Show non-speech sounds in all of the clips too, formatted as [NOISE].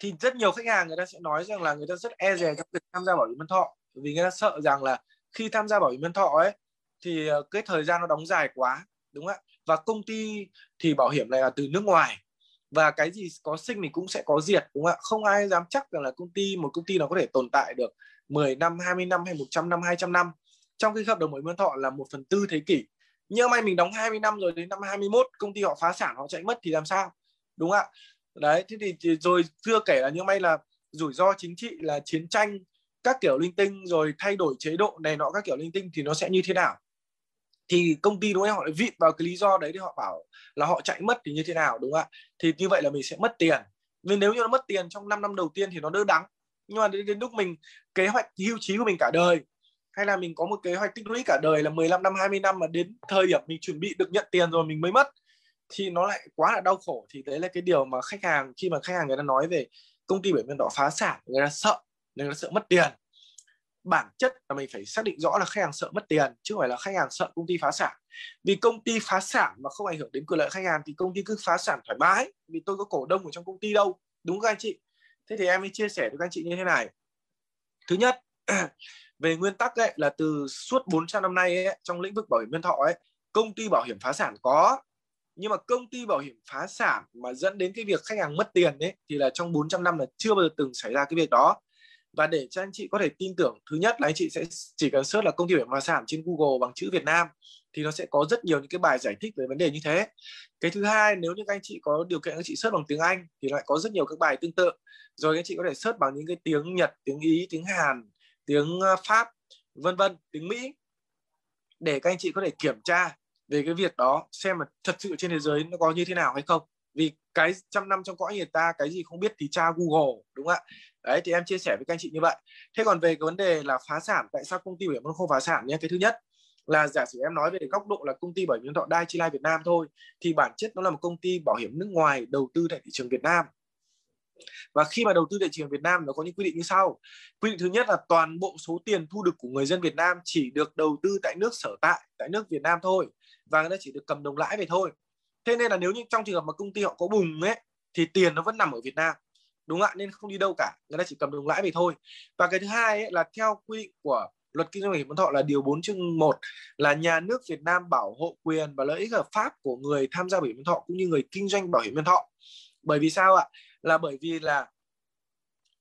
thì rất nhiều khách hàng người ta sẽ nói rằng là người ta rất e dè trong việc tham gia bảo hiểm nhân thọ. Vì người ta sợ rằng là khi tham gia bảo hiểm nhân thọ ấy, thì ờ, cái thời gian nó đóng dài quá, đúng không ạ? Và công ty thì bảo hiểm này là từ nước ngoài. Và cái gì có sinh thì cũng sẽ có diệt, đúng không ạ? Không ai dám chắc rằng là công ty, một công ty nó có thể tồn tại được 10 năm 20 năm hay 100 năm 200 năm. Trong cái hợp đồng bảo hiểm nhân thọ là một phần tư thế kỷ. Nhưng may mình đóng 20 năm rồi đến năm 21 công ty họ phá sản, họ chạy mất thì làm sao? Đúng không ạ? Đấy thế thì rồi chưa kể là như may là rủi ro chính trị là chiến tranh các kiểu linh tinh rồi thay đổi chế độ này nọ các kiểu linh tinh thì nó sẽ như thế nào? Thì công ty đúng không? Họ lại vịt vào cái lý do đấy thì họ bảo là họ chạy mất thì như thế nào đúng không ạ? Thì như vậy là mình sẽ mất tiền. Nên nếu như nó mất tiền trong 5 năm đầu tiên thì nó đỡ đắng. Nhưng mà đến, đến lúc mình kế hoạch hưu trí của mình cả đời hay là mình có một kế hoạch tích lũy cả đời là 15 năm 20 năm mà đến thời điểm mình chuẩn bị được nhận tiền rồi mình mới mất thì nó lại quá là đau khổ. Thì đấy là cái điều mà khách hàng khi mà khách hàng người ta nói về công ty bảo hiểm đỏ phá sản người ta sợ người ta sợ mất tiền. Bản chất là mình phải xác định rõ là khách hàng sợ mất tiền chứ không phải là khách hàng sợ công ty phá sản. Vì công ty phá sản mà không ảnh hưởng đến quyền lợi khách hàng thì công ty cứ phá sản thoải mái vì tôi có cổ đông ở trong công ty đâu đúng không các anh chị? Thế thì em mới chia sẻ với các anh chị như thế này. Thứ nhất [CLEARS THROAT] về nguyên tắc ấy là từ suốt 400 năm nay ấy, trong lĩnh vực bảo hiểm nhân thọ ấy công ty bảo hiểm phá sản có nhưng mà công ty bảo hiểm phá sản mà dẫn đến cái việc khách hàng mất tiền đấy thì là trong 400 năm là chưa bao giờ từng xảy ra cái việc đó. Và để cho anh chị có thể tin tưởng, thứ nhất là anh chị sẽ chỉ cần search là công ty bảo hiểm phá sản trên Google bằng chữ Việt Nam, thì nó sẽ có rất nhiều những cái bài giải thích về vấn đề như thế. Cái thứ hai, nếu như các anh chị có điều kiện các chị search bằng tiếng Anh, thì lại có rất nhiều các bài tương tự. Rồi anh chị có thể search bằng những cái tiếng Nhật, tiếng Ý, tiếng Hàn, tiếng ờ, Pháp, vân vân, tiếng Mỹ. Để các anh chị có thể kiểm tra về cái việc đó, xem mà thật sự trên thế giới nó có như thế nào hay không. Vì cái trăm năm trong cõi người ta, cái gì không biết thì tra Google, đúng không ạ? Đấy, thì em chia sẻ với các anh chị như vậy. Thế còn về cái vấn đề là phá sản, tại sao công ty bảo hiểm nó không phá sản nhé? Cái thứ nhất là giả sử em nói về góc độ là công ty bảo hiểm nhân thọ Dai Chi Lai Việt Nam thôi, thì bản chất nó là một công ty bảo hiểm nước ngoài đầu tư tại thị trường Việt Nam. Và khi mà đầu tư thị trường Việt Nam, nó có những quy định như sau. Quy định thứ nhất là toàn bộ số tiền thu được của người dân Việt Nam chỉ được đầu tư tại nước sở tại tại nước Việt Nam thôi và người ta chỉ được cầm đồng lãi về thôi. Thế nên là nếu như trong trường hợp mà công ty họ có bùng ấy thì tiền nó vẫn nằm ở Việt Nam. Đúng không ạ? Nên không đi đâu cả. Người ta chỉ cầm đồng lãi về thôi. Và cái thứ hai ấy, là theo quy định của luật kinh doanh bảo hiểm nhân thọ là điều 4 chương 1 là nhà nước Việt Nam bảo hộ quyền và lợi ích hợp pháp của người tham gia bảo hiểm nhân thọ cũng như người kinh doanh bảo hiểm nhân thọ. Bởi vì sao ạ? Là bởi vì là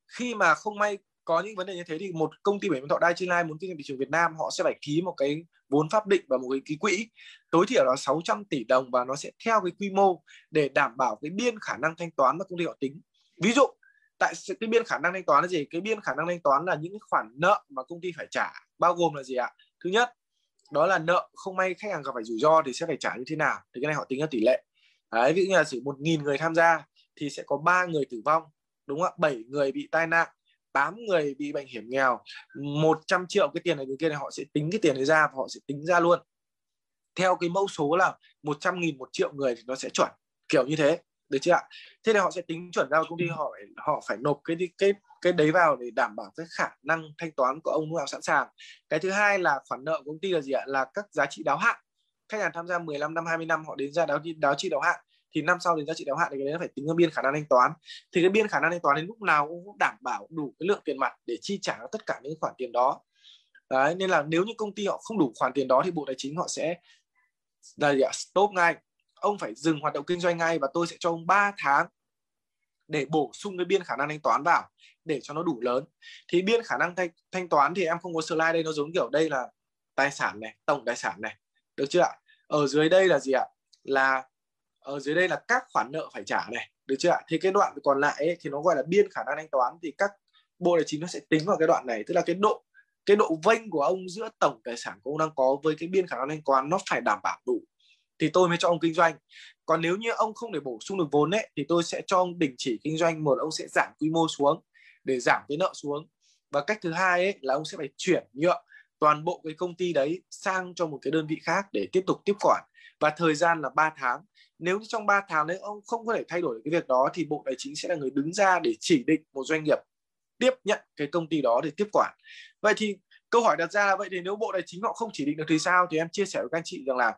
khi mà không may có những vấn đề như thế thì một công ty bảo hiểm thọ Dai Chi Life muốn kinh doanh thị trường Việt Nam họ sẽ phải ký một cái vốn pháp định và một cái ký quỹ tối thiểu là 600 tỷ đồng và nó sẽ theo cái quy mô để đảm bảo cái biên khả năng thanh toán mà công ty họ tính. Ví dụ tại cái biên khả năng thanh toán là gì? Cái biên khả năng thanh toán là những khoản nợ mà công ty phải trả bao gồm là gì ạ? Thứ nhất đó là nợ không may khách hàng gặp phải rủi ro thì sẽ phải trả như thế nào? Thì cái này họ tính ra tỷ lệ. Đấy, ví dụ như là sử một nghìn người tham gia thì sẽ có ba người tử vong đúng không ạ? Bảy người bị tai nạn 8 người bị bệnh hiểm nghèo 100 triệu cái tiền này người kia này, họ sẽ tính cái tiền này ra và họ sẽ tính ra luôn. Theo cái mẫu số là 100 nghìn một triệu người thì nó sẽ chuẩn, kiểu như thế, được chưa ạ? Thế thì họ sẽ tính chuẩn ra công ty họ họ phải nộp cái cái cái đấy vào để đảm bảo cái khả năng thanh toán của ông lúc nào sẵn sàng. Cái thứ hai là khoản nợ của công ty là gì ạ? Là các giá trị đáo hạn. Khách hàng tham gia 15 năm 20 năm, họ đến ra đáo đáo trị đáo hạn thì năm sau đến giá trị đáo hạn thì cái đấy phải tính ra biên khả năng thanh toán. Thì cái biên khả năng thanh toán đến lúc nào cũng đảm bảo đủ cái lượng tiền mặt để chi trả tất cả những khoản tiền đó. Đấy nên là nếu như công ty họ không đủ khoản tiền đó thì bộ tài chính họ sẽ là gì ạ? stop ngay. Ông phải dừng hoạt động kinh doanh ngay và tôi sẽ cho ông 3 tháng để bổ sung cái biên khả năng thanh toán vào để cho nó đủ lớn. Thì biên khả năng thanh, thanh toán thì em không có slide đây nó giống kiểu đây là tài sản này tổng tài sản này. Được chưa ạ? Ở dưới đây là gì ạ? Là ở dưới đây là các khoản nợ phải trả này được chưa ạ? Thì cái đoạn còn lại ấy, thì nó gọi là biên khả năng thanh toán thì các bộ tài chính nó sẽ tính vào cái đoạn này. Tức là cái độ cái độ vênh của ông giữa tổng tài sản của ông đang có với cái biên khả năng thanh toán nó phải đảm bảo đủ. Thì tôi mới cho ông kinh doanh. Còn nếu như ông không để bổ sung được vốn ấy thì tôi sẽ cho ông đình chỉ kinh doanh. Một ông sẽ giảm quy mô xuống để giảm cái nợ xuống. Và cách thứ hai ấy là ông sẽ phải chuyển nhượng toàn bộ cái công ty đấy sang cho một cái đơn vị khác để tiếp tục tiếp quản. Và thời gian là 3 tháng nếu như trong 3 tháng đấy ông không có thể thay đổi cái việc đó, thì bộ tài chính sẽ là người đứng ra để chỉ định một doanh nghiệp tiếp nhận cái công ty đó để tiếp quản. Vậy thì câu hỏi đặt ra là, vậy thì nếu bộ tài chính họ không chỉ định được thì sao? Thì em chia sẻ với các anh chị rằng là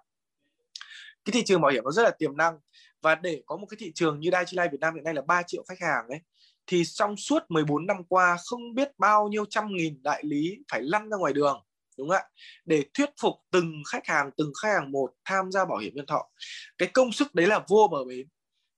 cái thị trường bảo hiểm nó rất là tiềm năng. Và để có một cái thị trường như Dai Chi Life Việt Nam hiện nay là 3 triệu khách hàng ấy, thì trong suốt 14 năm qua không biết bao nhiêu trăm nghìn đại lý phải lăn ra ngoài đường đúng không ạ? Để thuyết phục từng khách hàng, từng khách hàng một tham gia bảo hiểm nhân thọ. Cái công sức đấy là vô bờ bến,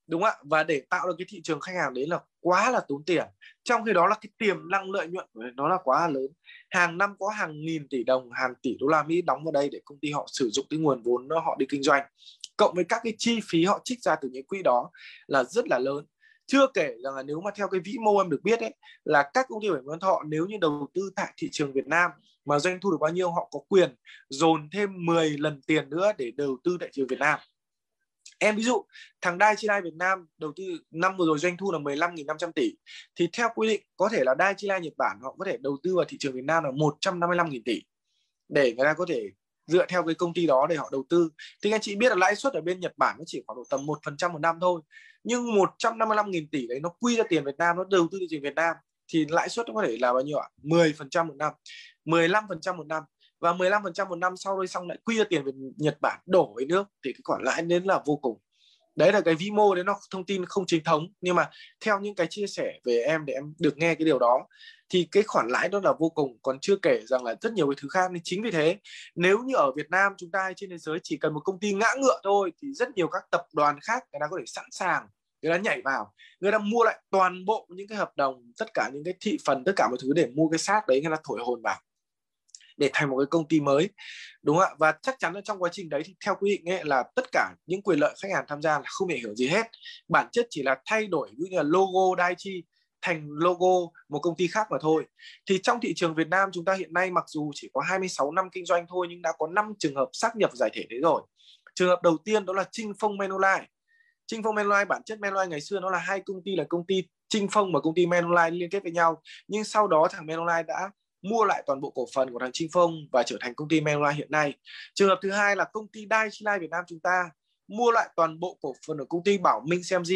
đúng không ạ? Và để tạo được cái thị trường khách hàng đấy là quá là tốn tiền. Trong khi đó là cái tiềm năng lợi nhuận của nó là quá là lớn. Hàng năm có hàng nghìn tỷ đồng, hàng tỷ đô la mỹ đóng vào đây để công ty họ sử dụng cái nguồn vốn đó họ đi kinh doanh. Cộng với các cái chi phí họ trích ra từ những quỹ đó là rất là lớn. Chưa kể rằng là nếu mà theo cái vĩ mô em được biết ấy, là các công ty bảo hiểm nhân thọ nếu như đầu tư tại thị trường Việt Nam mà doanh thu được bao nhiêu, họ có quyền dồn thêm 10 lần tiền nữa để đầu tư tại thị trường Việt Nam. Em ví dụ, thằng Daiichi Lai Việt Nam đầu tư năm vừa rồi doanh thu là 15.500 tỷ thì theo quy định có thể là Daiichi Lai Nhật Bản họ có thể đầu tư vào thị trường Việt Nam là 155.000 tỷ để người ta có thể dựa theo cái công ty đó để họ đầu tư. Thì anh chị biết là lãi suất ở bên Nhật Bản nó chỉ khoảng độ tầm một phần trăm một năm thôi, nhưng 155.000 tỷ đấy nó quy ra tiền Việt Nam, nó đầu tư thị trường Việt Nam thì lãi suất nó có thể là bao nhiêu ạ? 10 phần trăm một năm. 15% một năm. Và 15% một năm sau đây xong lại quy ra tiền về Nhật Bản, đổ về nước thì cái khoản lãi đến là vô cùng. Đấy là cái vĩ mô đấy, nó thông tin không chính thống. Nhưng mà theo những cái chia sẻ về em để em được nghe cái điều đó, thì cái khoản lãi đó là vô cùng. Còn chưa kể rằng là rất nhiều cái thứ khác. Nên chính vì thế, nếu như ở Việt Nam chúng ta trên thế giới chỉ cần một công ty ngã ngựa thôi, thì rất nhiều các tập đoàn khác người ta có thể sẵn sàng, người ta nhảy vào, người ta mua lại toàn bộ những cái hợp đồng, tất cả những cái thị phần, tất cả mọi thứ để mua cái xác đấy, người ta thổi hồn vào để thành một cái công ty mới, đúng không ạ? Và chắc chắn là trong quá trình đấy thì theo quy định ấy là tất cả những quyền lợi khách hàng tham gia là không ảnh hưởng gì hết. Bản chất chỉ là thay đổi, ví như là logo Daichi thành logo một công ty khác mà thôi. Thì trong thị trường Việt Nam chúng ta hiện nay mặc dù chỉ có 26 năm kinh doanh thôi nhưng đã có 5 trường hợp xác nhập giải thể đấy rồi. Trường hợp đầu tiên đó là Trinh Phong Manulife Trinh Phong Manulife bản chất Manulife ngày xưa nó là hai công ty là công ty Trinh Phong và công ty Manulife liên kết với nhau. Nhưng sau đó thằng Manulife đã mua lại toàn bộ cổ phần của thằng Trinh Phong và trở thành công ty Manulife hiện nay. Trường hợp thứ hai là công ty Daiichi Life Việt Nam chúng ta mua lại toàn bộ cổ phần của công ty Bảo Minh CMG.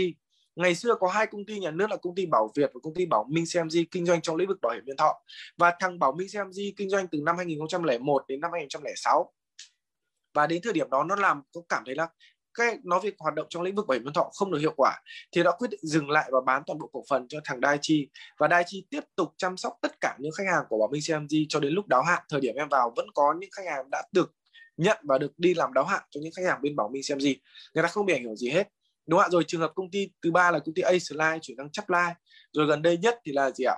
Ngày xưa có hai công ty, nhà nước là công ty Bảo Việt và công ty Bảo Minh CMG kinh doanh trong lĩnh vực bảo hiểm nhân thọ. Và thằng Bảo Minh CMG kinh doanh từ năm 2001 đến năm 2006. Và đến thời điểm đó nó làm có cảm thấy là cái nó việc hoạt động trong lĩnh vực bảo hiểm nhân thọ không được hiệu quả thì đã quyết định dừng lại và bán toàn bộ cổ phần cho thằng Daichi và Daichi tiếp tục chăm sóc tất cả những khách hàng của Bảo Minh CMG cho đến lúc đáo hạn. Thời điểm em vào vẫn có những khách hàng đã được nhận và được đi làm đáo hạn cho những khách hàng bên Bảo Minh CMG người ta không bị ảnh hưởng gì hết. Đúng ạ? Rồi trường hợp công ty thứ ba là công ty Ace Line chuyển sang Chap Line rồi gần đây nhất thì là gì ạ?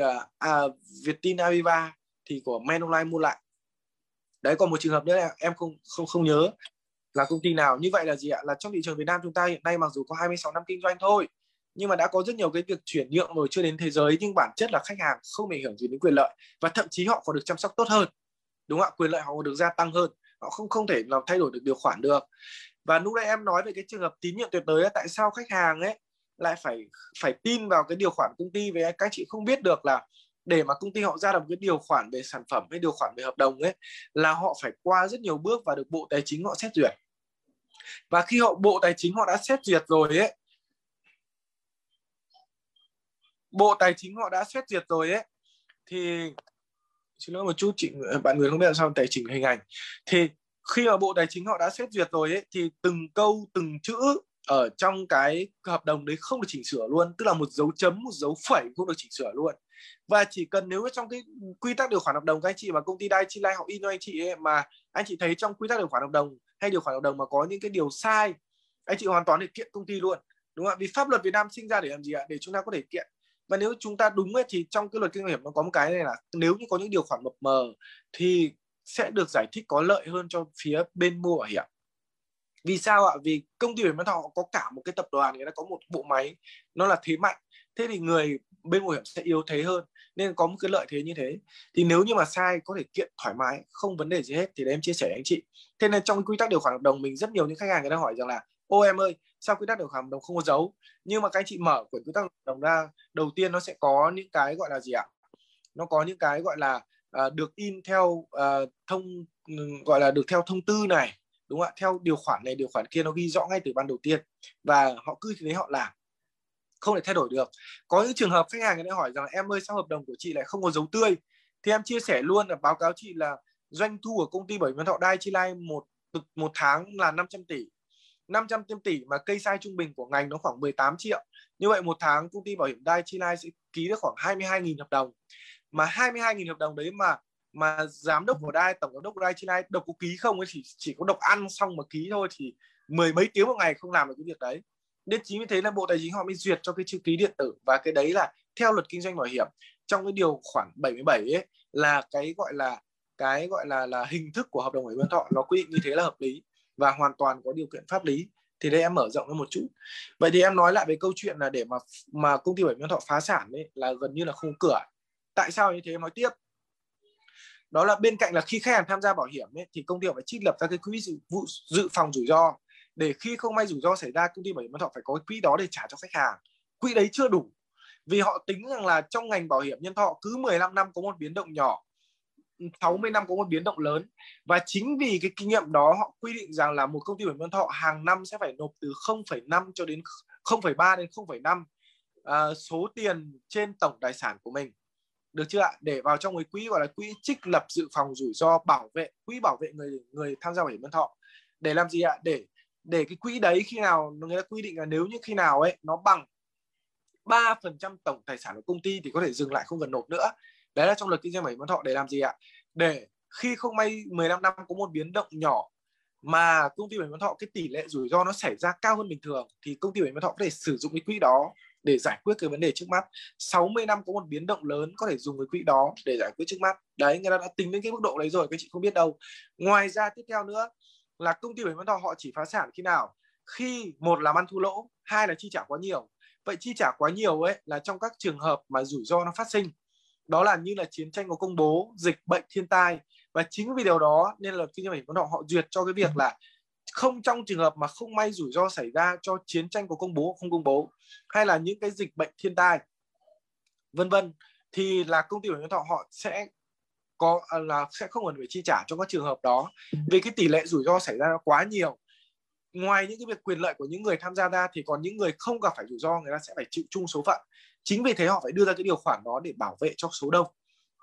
À, à Vietin Aviva thì của Manulife mua lại. Đấy còn một trường hợp nữa là em không không không nhớ là công ty nào. Như vậy là gì ạ? Là trong thị trường Việt Nam chúng ta hiện nay mặc dù có 26 năm kinh doanh thôi, nhưng mà đã có rất nhiều cái việc chuyển nhượng rồi chưa đến thế giới, nhưng bản chất là khách hàng không ảnh hưởng gì đến quyền lợi và thậm chí họ còn được chăm sóc tốt hơn. Đúng không ạ? Quyền lợi họ còn được gia tăng hơn. Họ không không thể làm thay đổi được điều khoản được. Và lúc nãy em nói về cái trường hợp tín nhiệm tuyệt đối là tại sao khách hàng ấy lại phải phải tin vào cái điều khoản công ty? Với các chị không biết được là để mà công ty họ ra được cái điều khoản về sản phẩm hay điều khoản về hợp đồng ấy, là họ phải qua rất nhiều bước và được bộ tài chính họ xét duyệt và khi họ bộ tài chính họ đã xét duyệt rồi ấy bộ tài chính họ đã xét duyệt rồi ấy thì xin lỗi một chút chị bạn người không biết làm sao tài chính hình ảnh. Thì khi mà bộ tài chính họ đã xét duyệt rồi ấy thì từng câu từng chữ ở trong cái hợp đồng đấy không được chỉnh sửa luôn. Tức là một dấu chấm một dấu phẩy không được chỉnh sửa luôn. Và chỉ cần nếu trong cái quy tắc điều khoản hợp đồng các anh chị mà công ty Daiichi lai họ in cho anh chị ấy, mà anh chị thấy trong quy tắc điều khoản hợp đồng hay điều khoản hợp đồng mà có những cái điều sai. Anh chị hoàn toàn để kiện công ty luôn đúng không ạ? Vì pháp luật Việt Nam sinh ra để làm gì ạ? Để chúng ta có thể kiện. Và nếu chúng ta đúng ấy, thì trong cái luật kinh doanh hiểm nó có một cái này là nếu như có những điều khoản mập mờ thì sẽ được giải thích có lợi hơn cho phía bên mua bảo hiểm vì sao ạ? Vì công ty bảo hiểm nhân thọ có cả một cái tập đoàn người ta có một bộ máy nó là thế mạnh. Thế thì người bên bảo hiểm sẽ yếu thế hơn nên có một cái lợi thế như thế. Thì nếu như mà sai có thể kiện thoải mái không vấn đề gì hết thì để em chia sẻ với anh chị. Thế nên trong quy tắc điều khoản hợp đồng mình rất nhiều những khách hàng người ta hỏi rằng là ô em ơi sao quy tắc điều khoản hợp đồng không có dấu? Nhưng mà các anh chị mở quyển quy tắc hợp đồng ra đầu tiên nó sẽ có những cái gọi là gì ạ? Nó có những cái gọi là uh, được in theo uh, thông ừ, gọi là được theo thông tư này đúng không ạ? Theo điều khoản này, điều khoản kia nó ghi rõ ngay từ ban đầu tiên và họ cứ thế họ làm, không thể thay đổi được. Có những trường hợp khách hàng người ta hỏi rằng em ơi, sao hợp đồng của chị lại không có dấu tươi? Thì em chia sẻ luôn là báo cáo chị là doanh thu của công ty bảo hiểm nhân thọ Dai Chi Lai một một tháng là 500 tỷ. 500 tỷ mà cây sai trung bình của ngành nó khoảng 18 triệu. Như vậy một tháng công ty bảo hiểm Dai Chi Life sẽ ký được khoảng 22.000 hợp đồng. Mà 22.000 hợp đồng đấy mà mà giám đốc của Dai tổng giám đốc của Dai Chi Life độc có ký không ấy, chỉ chỉ có độc ăn xong mà ký thôi, thì mười mấy tiếng một ngày không làm được cái việc đấy. Nên chính vì thế là bộ tài chính họ mới duyệt cho cái chữ ký điện tử và cái đấy là theo luật kinh doanh bảo hiểm. Trong cái điều khoản 77 ấy, là cái gọi là, cái gọi là là hình thức của hợp đồng bảo hiểm nhân thọ nó quy định như thế là hợp lý và hoàn toàn có điều kiện pháp lý. Thì đây em mở rộng hơn một chút. Vậy thì em nói lại về câu chuyện là để mà mà công ty bảo hiểm nhân thọ phá sản ấy là gần như là không cửa. Tại sao như thế? Em nói tiếp đó là bên cạnh là khi khách hàng tham gia bảo hiểm ấy, thì công ty phải trích lập ra cái quỹ dự, vụ, dự phòng rủi ro. Để khi không may rủi ro xảy ra công ty bảo hiểm nhân thọ phải có cái quỹ đó để trả cho khách hàng. Quỹ đấy chưa đủ. Vì họ tính rằng là trong ngành bảo hiểm nhân thọ cứ 15 năm có một biến động nhỏ 60 năm có một biến động lớn. Và chính vì cái kinh nghiệm đó họ quy định rằng là một công ty bảo hiểm nhân thọ hàng năm sẽ phải nộp từ 0,5 cho đến 0,3 đến 0,5 uh, à, số tiền trên tổng tài sản của mình được chưa ạ? Để vào trong cái quỹ gọi là quỹ trích lập dự phòng rủi ro bảo vệ, quỹ bảo vệ người người tham gia bảo hiểm nhân thọ. Để làm gì ạ? Để để cái quỹ đấy khi nào, người ta quy định là nếu như khi nào ấy nó bằng 3% tổng tài sản của công ty thì có thể dừng lại không cần nộp nữa. Đấy là trong luật kinh doanh bảo hiểm nhân thọ. Để làm gì ạ? Để khi không may 15 năm có một biến động nhỏ mà công ty bảo hiểm nhân thọ, cái tỷ lệ rủi ro nó xảy ra cao hơn bình thường thì công ty bảo hiểm nhân thọ có thể sử dụng cái quỹ đó để giải quyết cái vấn đề trước mắt. 60 năm có một biến động lớn có thể dùng cái quỹ đó để giải quyết trước mắt. Đấy, người ta đã tính đến cái mức độ đấy rồi, các chị không biết đâu. Ngoài ra tiếp theo nữa là công ty bảo hiểm nhân thọ họ chỉ phá sản khi nào? Khi một là ăn thua lỗ, hai là chi trả quá nhiều. Vậy chi trả quá nhiều ấy là trong các trường hợp mà rủi ro nó phát sinh. Đó là như là chiến tranh có công bố, dịch bệnh thiên tai. Và chính vì điều đó nên là kinh doanh bảo hiểm họ họ duyệt cho cái việc là không trong trường hợp mà không may rủi ro xảy ra cho chiến tranh có công bố không công bố, hay là những cái dịch bệnh thiên tai, vân vân, thì là công ty bảo hiểm thọ họ sẽ có à, là sẽ không cần phải chi trả cho các trường hợp đó. Vì cái tỷ lệ rủi ro xảy ra quá nhiều. Ngoài những cái việc quyền lợi của những người tham gia ra thì còn những người không gặp phải rủi ro, người ta sẽ phải chịu chung số phận. Chính vì thế họ phải đưa ra cái điều khoản đó để bảo vệ cho số đông,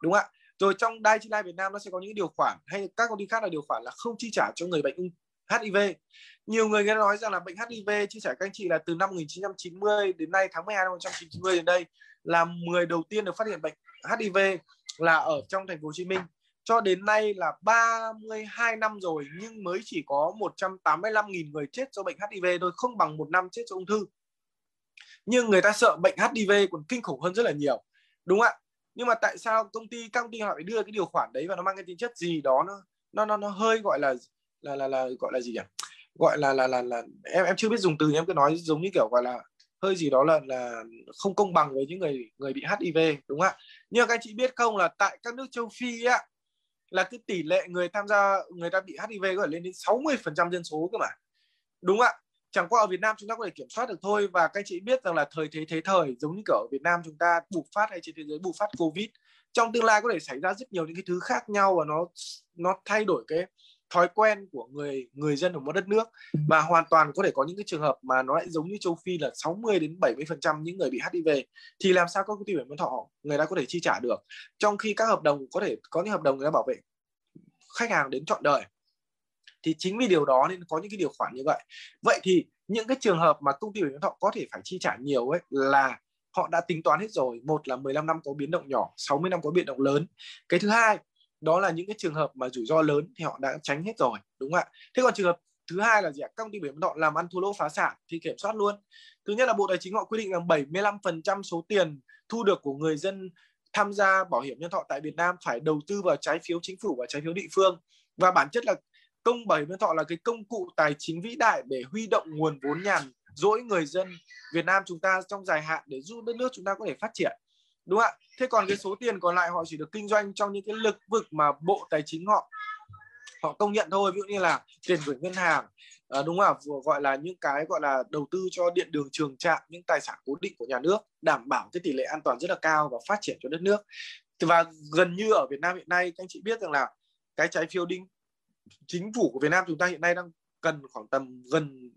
đúng không ạ? Rồi trong Dai Chi Life Việt Nam nó sẽ có những điều khoản, hay các công ty khác là điều khoản là không chi trả cho người bệnh ung HIV nhiều người nghe nói rằng là bệnh HIV chia sẻ các anh chị là từ năm 1990 đến nay tháng 12 năm 1990 đến đây là 10 đầu tiên được phát hiện bệnh HIV là ở trong thành phố Hồ Chí Minh. Cho đến nay là 32 năm rồi nhưng mới chỉ có 185.000 người chết do bệnh HIV thôi không bằng một năm chết do ung thư. Nhưng người ta sợ bệnh HIV còn kinh khủng hơn rất là nhiều đúng ạ? Nhưng mà tại sao công ty các công ty họ phải đưa cái điều khoản đấy và nó mang cái tính chất gì đó nó nó nó, nó hơi gọi là là là là gọi là gì nhỉ? Gọi là là là là em em chưa biết dùng từ em cứ nói giống như kiểu gọi là hơi gì đó là là không công bằng với những người người bị HIV đúng không ạ? Nhưng các anh chị biết không là tại các nước châu Phi á, là cái tỷ lệ người tham gia, người ta bị HIV có thể lên đến 60% dân số cơ mà. Đúng không ạ? Chẳng qua ở Việt Nam chúng ta có thể kiểm soát được thôi và các anh chị biết rằng là thời thế thế thời giống như kiểu ở Việt Nam chúng ta bùng phát hay trên thế giới bùng phát Covid, trong tương lai có thể xảy ra rất nhiều những cái thứ khác nhau và nó nó thay đổi cái thói quen của người người dân ở một đất nước và hoàn toàn có thể có những cái trường hợp mà nó lại giống như châu Phi là 60 đến 70 phần trăm những người bị HIV thì làm sao các công ty bảo hiểm thọ người ta có thể chi trả được. Trong khi các hợp đồng có thể có những hợp đồng người ta bảo vệ khách hàng đến trọn đời thì chính vì điều đó nên có những cái điều khoản như vậy. Vậy thì những cái trường hợp mà công ty bảo hiểm thọ có thể phải chi trả nhiều ấy là họ đã tính toán hết rồi. Một là 15 năm có biến động nhỏ 60 năm có biến động lớn. Cái thứ hai đó là những cái trường hợp mà rủi ro lớn thì họ đã tránh hết rồi, đúng không ạ? Thế còn trường hợp thứ hai là gì ạ? Công ty bảo hiểm họ làm ăn thua lỗ phá sản thì kiểm soát luôn. Thứ nhất là bộ tài chính họ quy định rằng 75% số tiền thu được của người dân tham gia bảo hiểm nhân thọ tại Việt Nam phải đầu tư vào trái phiếu chính phủ và trái phiếu địa phương. Và bản chất là công bảo hiểm nhân thọ là cái công cụ tài chính vĩ đại để huy động nguồn vốn nhàn dỗi người dân Việt Nam chúng ta trong dài hạn để giúp đất nước chúng ta có thể phát triển đúng không ạ? Thế còn cái số tiền còn lại họ chỉ được kinh doanh trong những cái lĩnh vực mà bộ tài chính họ họ công nhận thôi. Ví dụ như là tiền gửi ngân hàng à, đúng không ạ? Gọi là những cái gọi là đầu tư cho điện đường trường trạm những tài sản cố định của nhà nước đảm bảo cái tỷ lệ an toàn rất là cao và phát triển cho đất nước. Và gần như ở Việt Nam hiện nay các anh chị biết rằng là cái trái phiếu đinh chính phủ của Việt Nam chúng ta hiện nay đang cần khoảng tầm gần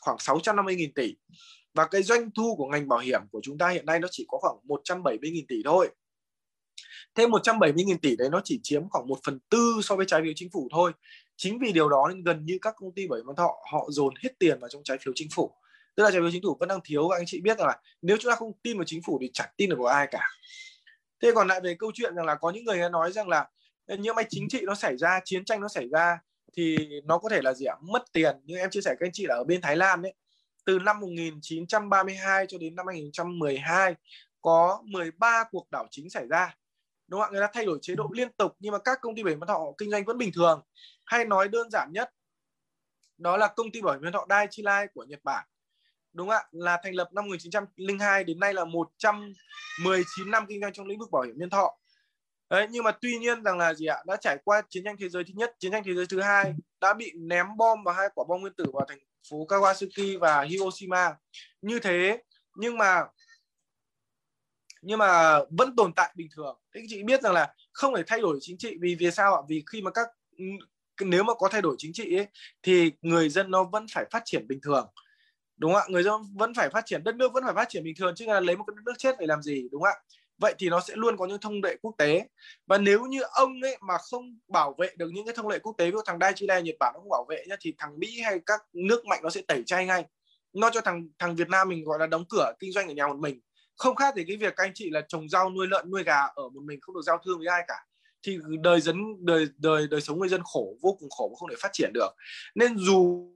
khoảng 650.000 tỷ và cái doanh thu của ngành bảo hiểm của chúng ta hiện nay nó chỉ có khoảng 170.000 tỷ thôi. Thêm 170.000 tỷ đấy nó chỉ chiếm khoảng 1 phần tư so với trái phiếu chính phủ thôi. Chính vì điều đó nên gần như các công ty bảo hiểm thọ họ dồn hết tiền vào trong trái phiếu chính phủ. Tức là trái phiếu chính phủ vẫn đang thiếu. Và anh chị biết rằng là nếu chúng ta không tin vào chính phủ thì chẳng tin được vào ai cả. Thế còn lại về câu chuyện rằng là có những người nói rằng là những máy chính trị nó xảy ra, chiến tranh nó xảy ra thì nó có thể là gì ạ? Mất tiền. Như em chia sẻ các anh chị là ở bên Thái Lan đấy từ năm 1932 cho đến năm 2012 có 13 cuộc đảo chính xảy ra. Đúng không ạ? Người ta thay đổi chế độ liên tục, nhưng mà các công ty bảo hiểm nhân thọ kinh doanh vẫn bình thường. Hay nói đơn giản nhất, đó là công ty bảo hiểm nhân thọ Dai-ichi Life của Nhật Bản. Đúng ạ? Là thành lập năm 1902 đến nay là 119 năm kinh doanh trong lĩnh vực bảo hiểm nhân thọ. Đấy, nhưng mà tuy nhiên rằng là gì ạ? Đã trải qua chiến tranh thế giới thứ nhất, chiến tranh thế giới thứ hai, đã bị ném bom và hai quả bom nguyên tử vào thành phố Kawasaki và Hiroshima. Như thế nhưng mà nhưng mà vẫn tồn tại bình thường. Thế chị biết rằng là không thể thay đổi chính trị vì vì sao ạ? Vì khi mà các nếu mà có thay đổi chính trị ấy, thì người dân nó vẫn phải phát triển bình thường. Đúng không ạ? Người dân vẫn phải phát triển đất nước vẫn phải phát triển bình thường chứ là lấy một cái đất nước chết để làm gì đúng không ạ? Vậy thì nó sẽ luôn có những thông lệ quốc tế. Và nếu như ông ấy mà không bảo vệ được những cái thông lệ quốc tế của thằng Daiichi Nhật Bản nó không bảo vệ nhá, thì thằng Mỹ hay các nước mạnh nó sẽ tẩy chay ngay. Nó cho thằng thằng Việt Nam mình gọi là đóng cửa kinh doanh ở nhà một mình. Không khác thì cái việc các anh chị là trồng rau nuôi lợn nuôi gà ở một mình không được giao thương với ai cả. Thì đời dân, đời đời đời sống người dân khổ, vô cùng khổ và không thể phát triển được. Nên dù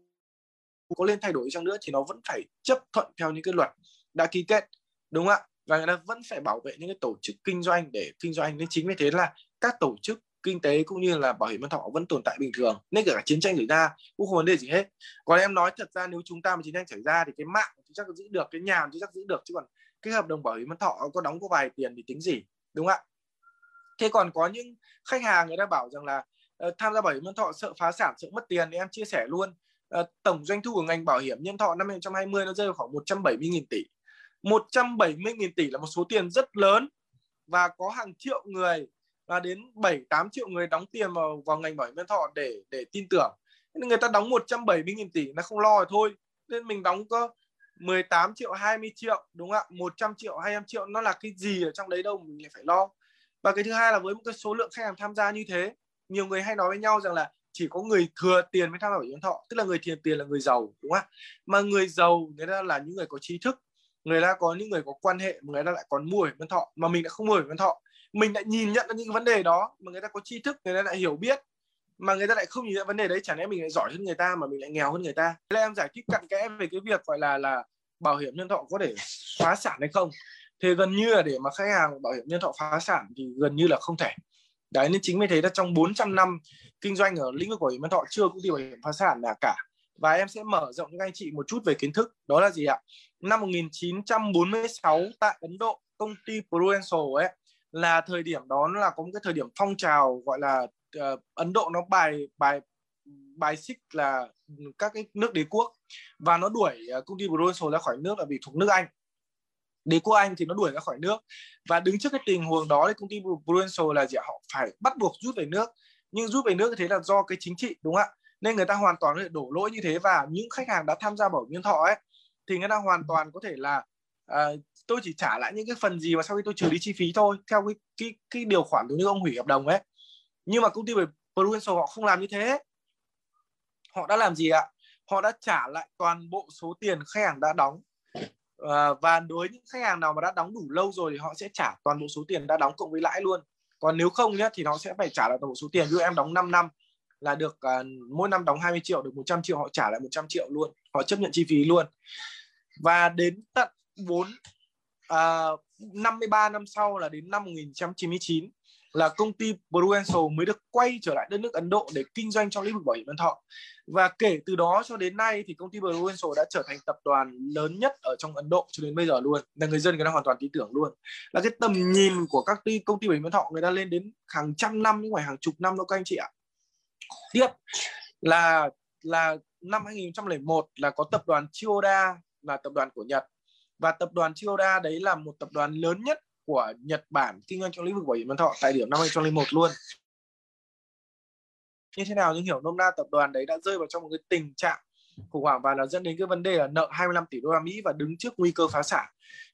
có lên thay đổi chăng nữa thì nó vẫn phải chấp thuận theo những cái luật đã ký kết. Đúng không ạ? Và người ta vẫn phải bảo vệ những cái tổ chức kinh doanh để kinh doanh. Nên chính vì thế là các tổ chức kinh tế cũng như là bảo hiểm nhân thọ vẫn tồn tại bình thường. Nên cả chiến tranh xảy ra cũng không vấn đề gì hết. Còn em nói thật ra nếu chúng ta mà chiến tranh xảy ra thì cái mạng chúng chắc giữ được cái nhà chúng chắc giữ được. Chứ còn cái hợp đồng bảo hiểm nhân thọ có đóng có vài tiền thì tính gì đúng không ạ? Thế còn có những khách hàng người ta bảo rằng là uh, tham gia bảo hiểm nhân thọ sợ phá sản sợ mất tiền thì em chia sẻ luôn. Uh, tổng doanh thu của ngành bảo hiểm nhân thọ năm 2020 nó rơi vào khoảng 170.000 tỷ. 170.000 tỷ là một số tiền rất lớn và có hàng triệu người và đến 7 8 triệu người đóng tiền vào vào ngành bảo hiểm nhân thọ để để tin tưởng. Nên người ta đóng 170.000 tỷ nó không lo rồi thôi. Nên mình đóng có 18 triệu 20 triệu, đúng không ạ 100 triệu 200 triệu, nó là cái gì ở trong đấy đâu mình lại phải lo và cái thứ hai là với một cái số lượng khách hàng tham gia như thế, nhiều người hay nói với nhau rằng là chỉ có người thừa tiền mới tham gia bảo hiểm thọ, tức là người thừa tiền là người giàu, đúng không ạ mà người giàu, người ta là những người có trí thức người ta có những người có quan hệ mà người ta lại còn mua bảo hiểm thọ, mà mình lại không mua bảo hiểm thọ. Mình lại nhìn nhận ra những vấn đề đó, mà người ta có tri thức, người ta lại hiểu biết, mà người ta lại không nhìn nhận vấn đề đấy. Chẳng lẽ mình lại giỏi hơn người ta mà mình lại nghèo hơn người ta? Thế là em giải thích cặn kẽ về cái việc gọi là là bảo hiểm nhân thọ có thể phá sản hay không. Thì gần như là để mà khách hàng bảo hiểm nhân thọ phá sản thì gần như là không thể. Đấy, nên chính vì thế là trong 400 năm kinh doanh ở lĩnh vực bảo hiểm nhân thọ chưa công ty bảo hiểm phá sản là cả. Và em sẽ mở rộng cho anh chị một chút về kiến thức. Đó là gì ạ? Năm 1946 tại Ấn Độ công ty Prudential ấy là thời điểm đó là có một cái thời điểm phong trào gọi là uh, Ấn Độ nó bài bài bài xích là các cái nước đế quốc. Và nó đuổi uh, công ty Prudential ra khỏi nước là vì thuộc nước Anh. Đế quốc Anh thì nó đuổi ra khỏi nước. Và đứng trước cái tình huống đó thì công ty Prudential là gì họ phải bắt buộc rút về nước. Nhưng rút về nước thì thế là do cái chính trị đúng không ạ? Nên người ta hoàn toàn có thể đổ lỗi như thế. Và những khách hàng đã tham gia bảo hiểm nhân thọ ấy thì người ta hoàn toàn có thể là uh, tôi chỉ trả lại những cái phần gì mà sau khi tôi trừ đi chi phí thôi theo cái cái cái điều khoản giống như ông hủy hợp đồng ấy. Nhưng mà công ty Prudential họ không làm như thế. Họ đã làm gì ạ? Họ đã trả lại toàn bộ số tiền khách hàng đã đóng. Uh, và đối với những khách hàng nào mà đã đóng đủ lâu rồi thì họ sẽ trả toàn bộ số tiền đã đóng cộng với lãi luôn. Còn nếu không nhé thì nó sẽ phải trả lại toàn bộ số tiền. Như em đóng 5 năm là được uh, mỗi năm đóng 20 triệu được 100 triệu họ trả lại 100 triệu luôn. Họ chấp nhận chi phí luôn và đến tận 4 à, 53 năm sau là đến năm 1999 là công ty Prudential mới được quay trở lại đất nước Ấn Độ để kinh doanh trong lĩnh vực bảo hiểm nhân thọ. Và kể từ đó cho đến nay thì công ty Prudential đã trở thành tập đoàn lớn nhất ở trong Ấn Độ cho đến bây giờ luôn. Là người dân người ta hoàn toàn tin tưởng luôn. Là cái tầm nhìn của các công ty bảo hiểm nhân thọ người ta lên đến hàng trăm năm nhưng ngoài hàng chục năm đâu các anh chị ạ. Tiếp là là năm 2001 là có tập đoàn Chioda là tập đoàn của Nhật. Và tập đoàn Chiyoda đấy là một tập đoàn lớn nhất của Nhật Bản kinh doanh trong lĩnh vực bảo hiểm nhân thọ tại điểm năm 2001 luôn. Như thế nào nhưng hiểu nôm na, tập đoàn đấy đã rơi vào trong một cái tình trạng khủng hoảng và nó dẫn đến cái vấn đề là nợ 25 tỷ đô la Mỹ và đứng trước nguy cơ phá sản.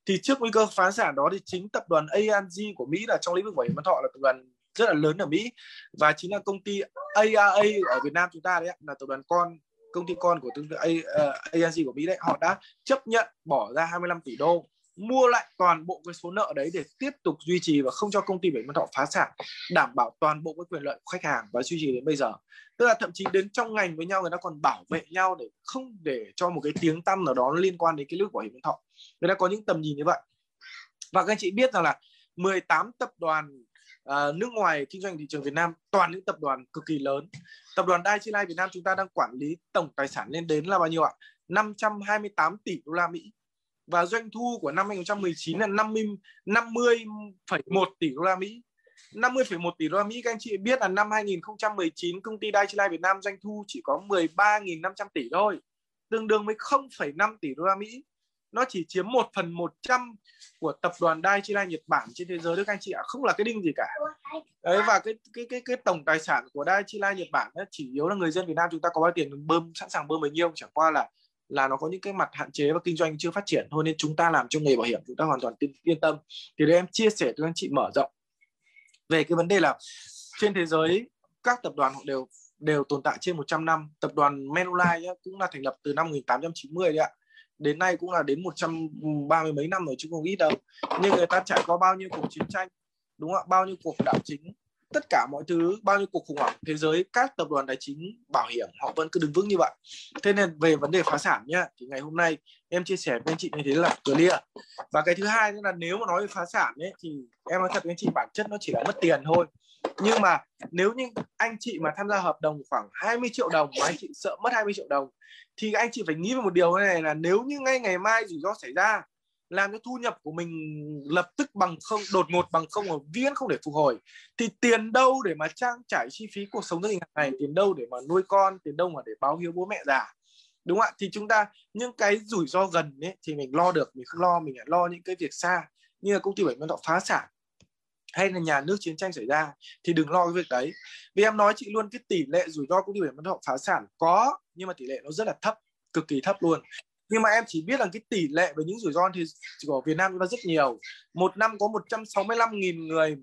Thì trước nguy cơ phá sản đó thì chính tập đoàn AIG của Mỹ là trong lĩnh vực bảo hiểm nhân thọ là tập đoàn rất là lớn ở Mỹ và chính là công ty AIA ở Việt Nam chúng ta đấy là tập đoàn con công ty con của tương tự AIG ờ, của Mỹ đấy, họ đã chấp nhận bỏ ra 25 tỷ đô, mua lại toàn bộ cái số nợ đấy để tiếp tục duy trì và không cho công ty Bảy Vân Thọ phá sản, đảm bảo toàn bộ cái quyền lợi của khách hàng và duy trì đến bây giờ. Tức là thậm chí đến trong ngành với nhau, người ta còn bảo vệ nhau để không để cho một cái tiếng tăm nào đó liên quan đến cái lướt bảo hiểm nhân thọ. Người ta có những tầm nhìn như vậy. Và các anh chị biết rằng là 18 tập đoàn uh, nước ngoài kinh doanh thị trường Việt Nam toàn những tập đoàn cực kỳ lớn. Tập đoàn Dai Chi Life Việt Nam chúng ta đang quản lý tổng tài sản lên đến là bao nhiêu ạ? 528 tỷ đô la Mỹ. Và doanh thu của năm 2019 là 50 50,1 tỷ đô la Mỹ. 50,1 tỷ đô la Mỹ các anh chị biết là năm 2019 công ty Dai Chi Life Việt Nam doanh thu chỉ có 13.500 tỷ thôi tương đương với 0,5 tỷ đô la Mỹ nó chỉ chiếm 1 phần 100 của tập đoàn Daiichi Nhật Bản trên thế giới đấy các anh chị ạ. Không là cái đinh gì cả. Đấy và cái cái cái cái tổng tài sản của Daiichi Nhật Bản ấy, chỉ yếu là người dân Việt Nam chúng ta có bao tiền bơm sẵn sàng bơm bấy nhiêu. Chẳng qua là là nó có những cái mặt hạn chế và kinh doanh chưa phát triển thôi nên chúng ta làm trong nghề bảo hiểm chúng ta hoàn toàn yên tâm. Thì đây em chia sẻ cho anh chị mở rộng. Về cái vấn đề là trên thế giới các tập đoàn họ đều đều tồn tại trên 100 năm. Tập đoàn Manulife cũng là thành lập từ năm 1890 đấy ạ đến nay cũng là đến 130 mấy năm rồi, chứ không ít đâu. Nhưng người ta trải qua bao nhiêu cuộc chiến tranh, đúng không ạ? Bao nhiêu cuộc đảo chính, tất cả mọi thứ, bao nhiêu cuộc khủng hoảng thế giới, các tập đoàn tài chính bảo hiểm họ vẫn cứ đứng vững như vậy. Thế nên về vấn đề phá sản nhá, thì ngày hôm nay em chia sẻ với anh chị như thế là clear. Và cái thứ hai nữa là nếu mà nói về phá sản ấy, thì em nói thật với anh chị, bản chất nó chỉ là mất tiền thôi nhưng mà nếu như anh chị mà tham gia hợp đồng khoảng 20 triệu đồng mà anh chị sợ mất 20 triệu đồng, thì anh chị phải nghĩ về một điều này là nếu như ngay ngày mai rủi ro xảy ra, làm cho thu nhập của mình lập tức bằng không, đột ngột bằng không ở viễn không để phục hồi, thì tiền đâu để mà trang trải chi phí cuộc sống gia đình hàng ngày, tiền đâu để mà nuôi con, tiền đâu mà để báo hiếu bố mẹ già. Đúng không ạ? Thì chúng ta, những cái rủi ro gần ấy thì mình lo được, mình không lo, mình lại lo những cái việc xa. Như là công ty bảy mươi thọ phá sản hay là nhà nước chiến tranh xảy ra thì đừng lo cái việc đấy. Vì em nói chị luôn, cái tỷ lệ rủi ro công ty bảy mươi thọ phá sản có, nhưng mà tỷ lệ nó rất là thấp, cực kỳ thấp luôn. Nhưng mà em chỉ biết là cái tỷ lệ về những rủi ro thì của Việt Nam chúng ta rất nhiều. Một năm có 165.000 người,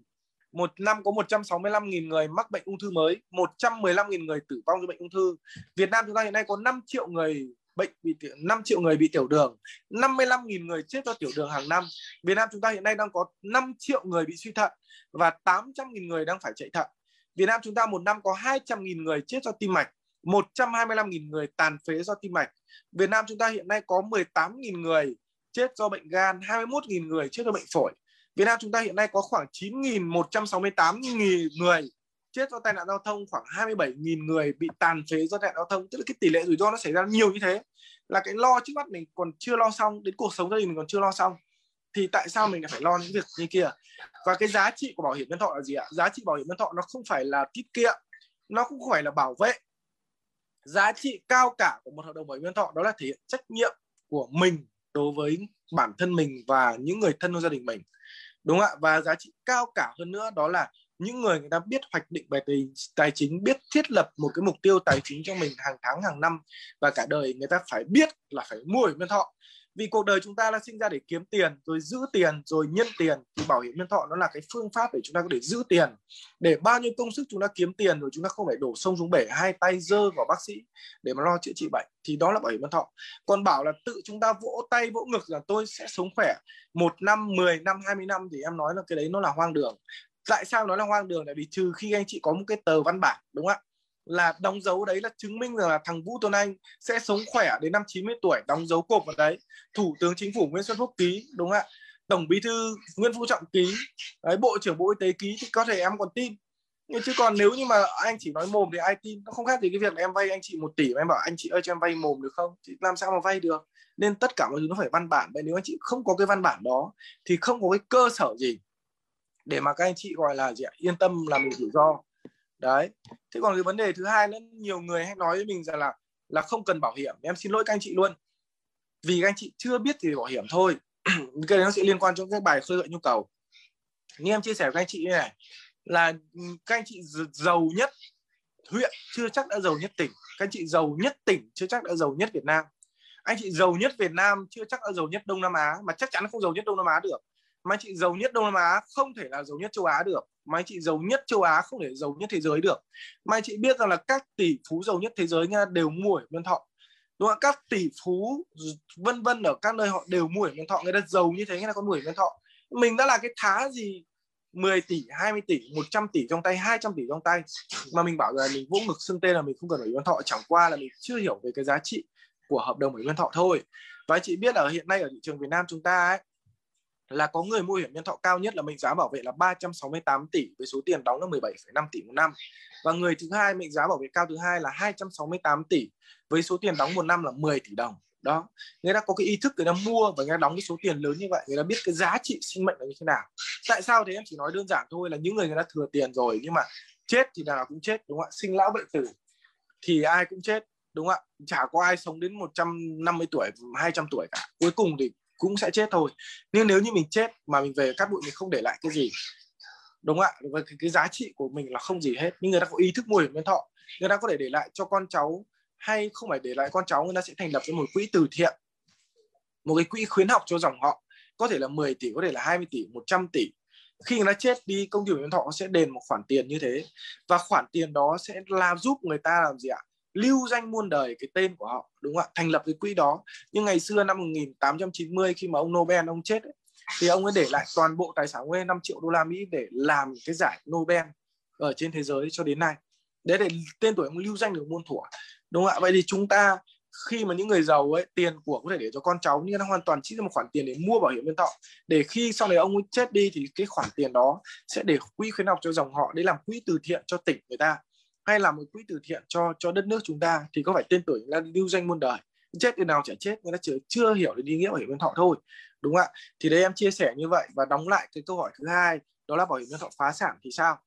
một năm có 165.000 người mắc bệnh ung thư mới 115.000 người tử vong do bệnh ung thư. Việt Nam chúng ta hiện nay có 5 triệu người bệnh bị 5 triệu người bị tiểu đường 55.000 người chết do tiểu đường hàng năm Việt Nam chúng ta hiện nay đang có 5 triệu người bị suy thận và 800.000 người đang phải chạy thận Việt Nam chúng ta một năm có 200.000 người chết do tim mạch 125.000 người tàn phế do tim mạch. Việt Nam chúng ta hiện nay có 18.000 người chết do bệnh gan, 21.000 người chết do bệnh phổi. Việt Nam chúng ta hiện nay có khoảng 9.168 người chết do tai nạn giao thông, khoảng 27.000 người bị tàn phế do tai nạn giao thông. Tức là cái tỷ lệ rủi ro nó xảy ra nhiều như thế. Là cái lo trước mắt mình còn chưa lo xong, đến cuộc sống gia đình mình còn chưa lo xong. Thì tại sao mình lại phải lo những việc như kia? Và cái giá trị của bảo hiểm nhân thọ là gì ạ? Giá trị bảo hiểm nhân thọ nó không phải là tiết kiệm, nó cũng không phải là bảo vệ giá trị cao cả của một hợp đồng bảo hiểm nhân thọ đó là thể hiện trách nhiệm của mình đối với bản thân mình và những người thân trong gia đình mình đúng không ạ và giá trị cao cả hơn nữa đó là những người người ta biết hoạch định về tài, tài chính biết thiết lập một cái mục tiêu tài chính cho mình hàng tháng hàng năm và cả đời người ta phải biết là phải mua bảo hiểm nhân thọ. Vì cuộc đời chúng ta là sinh ra để kiếm tiền rồi giữ tiền rồi nhân tiền thì bảo hiểm nhân thọ nó là cái phương pháp để chúng ta có thể giữ tiền. Để bao nhiêu công sức chúng ta kiếm tiền rồi chúng ta không phải đổ sông xuống bể hai tay dơ vào bác sĩ để mà lo chữa trị bệnh thì đó là bảo hiểm nhân thọ. Còn bảo là tự chúng ta vỗ tay vỗ ngực là tôi sẽ sống khỏe một năm 10 năm 20 năm thì em nói là cái đấy nó là hoang đường tại sao nó là hoang đường? Là vì trừ khi anh chị có một cái tờ văn bản, đúng không ạ? Là đóng dấu đấy là chứng minh rằng là thằng Vũ Tuấn Anh sẽ sống khỏe đến năm 90 tuổi, đóng dấu cột vào đấy. Thủ tướng chính phủ Nguyễn Xuân Phúc ký, đúng không ạ? Tổng bí thư Nguyễn Phú Trọng ký. Đấy, bộ trưởng bộ y tế ký thì có thể em còn tin. Nhưng chứ còn nếu như mà anh chỉ nói mồm thì ai tin? Nó không khác gì cái việc là em vay anh chị một tỷ mà em bảo anh chị ơi cho em vay mồm được không? Thì làm sao mà vay được? Nên tất cả mọi thứ nó phải văn bản. Vậy nếu anh chị không có cái văn bản đó thì không có cái cơ sở gì để mà các anh chị, gọi là gì ạ? yên tâm là mình rủi ro. Đấy. Thế còn cái vấn đề thứ hai nữa, nhiều người hay nói với mình rằng là là không cần bảo hiểm. Em xin lỗi các anh chị luôn. Vì các anh chị chưa biết thì bảo hiểm thôi. [CLEARS THROAT] Cái đấy nó sẽ liên quan trong các bài khơi gợi nhu cầu. Như em chia sẻ với các anh chị như này, là các anh chị giàu nhất huyện chưa chắc đã giàu nhất tỉnh. Các anh chị giàu nhất tỉnh chưa chắc đã giàu nhất Việt Nam. Anh chị giàu nhất Việt Nam chưa chắc đã giàu nhất Đông Nam Á, mà chắc chắn không giàu nhất Đông Nam Á được mà anh chị giàu nhất Đông Nam Á không thể là giàu nhất châu Á được. Mà anh chị giàu nhất châu Á không thể giàu nhất thế giới được. Mà anh chị biết rằng là các tỷ phú giàu nhất thế giới nha đều mua ở nhân thọ. Đúng không các tỷ phú vân vân ở các nơi họ đều mua ở nhân thọ. Người ta giàu như thế người ta có mua ở nhân thọ. Mình đã là cái thá gì 10 tỷ, 20 tỷ, 100 tỷ trong tay, 200 tỷ trong tay. Mà mình bảo là mình vỗ ngực xưng tên là mình không cần phải hiểm nhân thọ. Chẳng qua là mình chưa hiểu về cái giá trị của hợp đồng bảo hiểm nhân thọ thôi. Và anh chị biết ở hiện nay ở thị trường Việt Nam chúng ta ấy là có người mua hiểm nhân thọ cao nhất là mệnh giá bảo vệ là 368 tỷ với số tiền đóng là 17,5 tỷ một năm. Và người thứ hai mệnh giá bảo vệ cao thứ hai là 268 tỷ với số tiền đóng một năm là 10 tỷ đồng. Đó người ta có cái ý thức người ta mua và người ta đóng cái số tiền lớn như vậy người ta biết cái giá trị sinh mệnh là như thế nào. Tại sao thế? Em chỉ nói đơn giản thôi là những người người ta thừa tiền rồi nhưng mà chết thì nào cũng chết đúng không ạ? Sinh lão bệnh tử thì ai cũng chết đúng không ạ? Chả có ai sống đến 150 tuổi 200 tuổi cả. Cuối cùng thì cũng sẽ chết thôi. Nhưng nếu như mình chết mà mình về cát bụi mình không để lại cái gì đúng không ạ? Và cái, cái giá trị của mình là không gì hết. Nhưng người ta có ý thức mua hiểm nhân thọ người ta có thể để lại cho con cháu hay không phải để lại con cháu người ta sẽ thành lập cho một quỹ từ thiện một cái quỹ khuyến học cho dòng họ. Có thể là 10 tỷ có thể là 20 tỷ 100 tỷ. Khi người ta chết đi công ty bảo nhân thọ sẽ đền một khoản tiền như thế. Và khoản tiền đó sẽ làm giúp người ta làm gì ạ? Lưu danh muôn đời cái tên của họ đúng không ạ? Thành lập cái quỹ đó. Nhưng ngày xưa năm 1890 khi mà ông Nobel ông chết ấy, thì ông ấy để lại toàn bộ tài sản của 5 triệu đô la Mỹ để làm cái giải Nobel ở trên thế giới cho đến nay. Đấy để tên tuổi ông lưu danh được muôn thuở đúng không ạ? Vậy thì chúng ta khi mà những người giàu ấy tiền của có thể để cho con cháu nhưng nó hoàn toàn chỉ ra một khoản tiền để mua bảo hiểm nhân thọ để khi sau này ông ấy chết đi thì cái khoản tiền đó sẽ để quỹ khuyến học cho dòng họ để làm quỹ từ thiện cho tỉnh người ta hay là một quỹ từ thiện cho cho đất nước chúng ta thì có phải tên tuổi là lưu danh muôn đời. Chết từ nào chả chết, người ta chưa chưa hiểu được ý nghĩa bảo hiểm nhân thọ thôi, đúng không ạ? Thì đây em chia sẻ như vậy và đóng lại cái câu hỏi thứ hai, đó là bảo hiểm nhân thọ phá sản thì sao?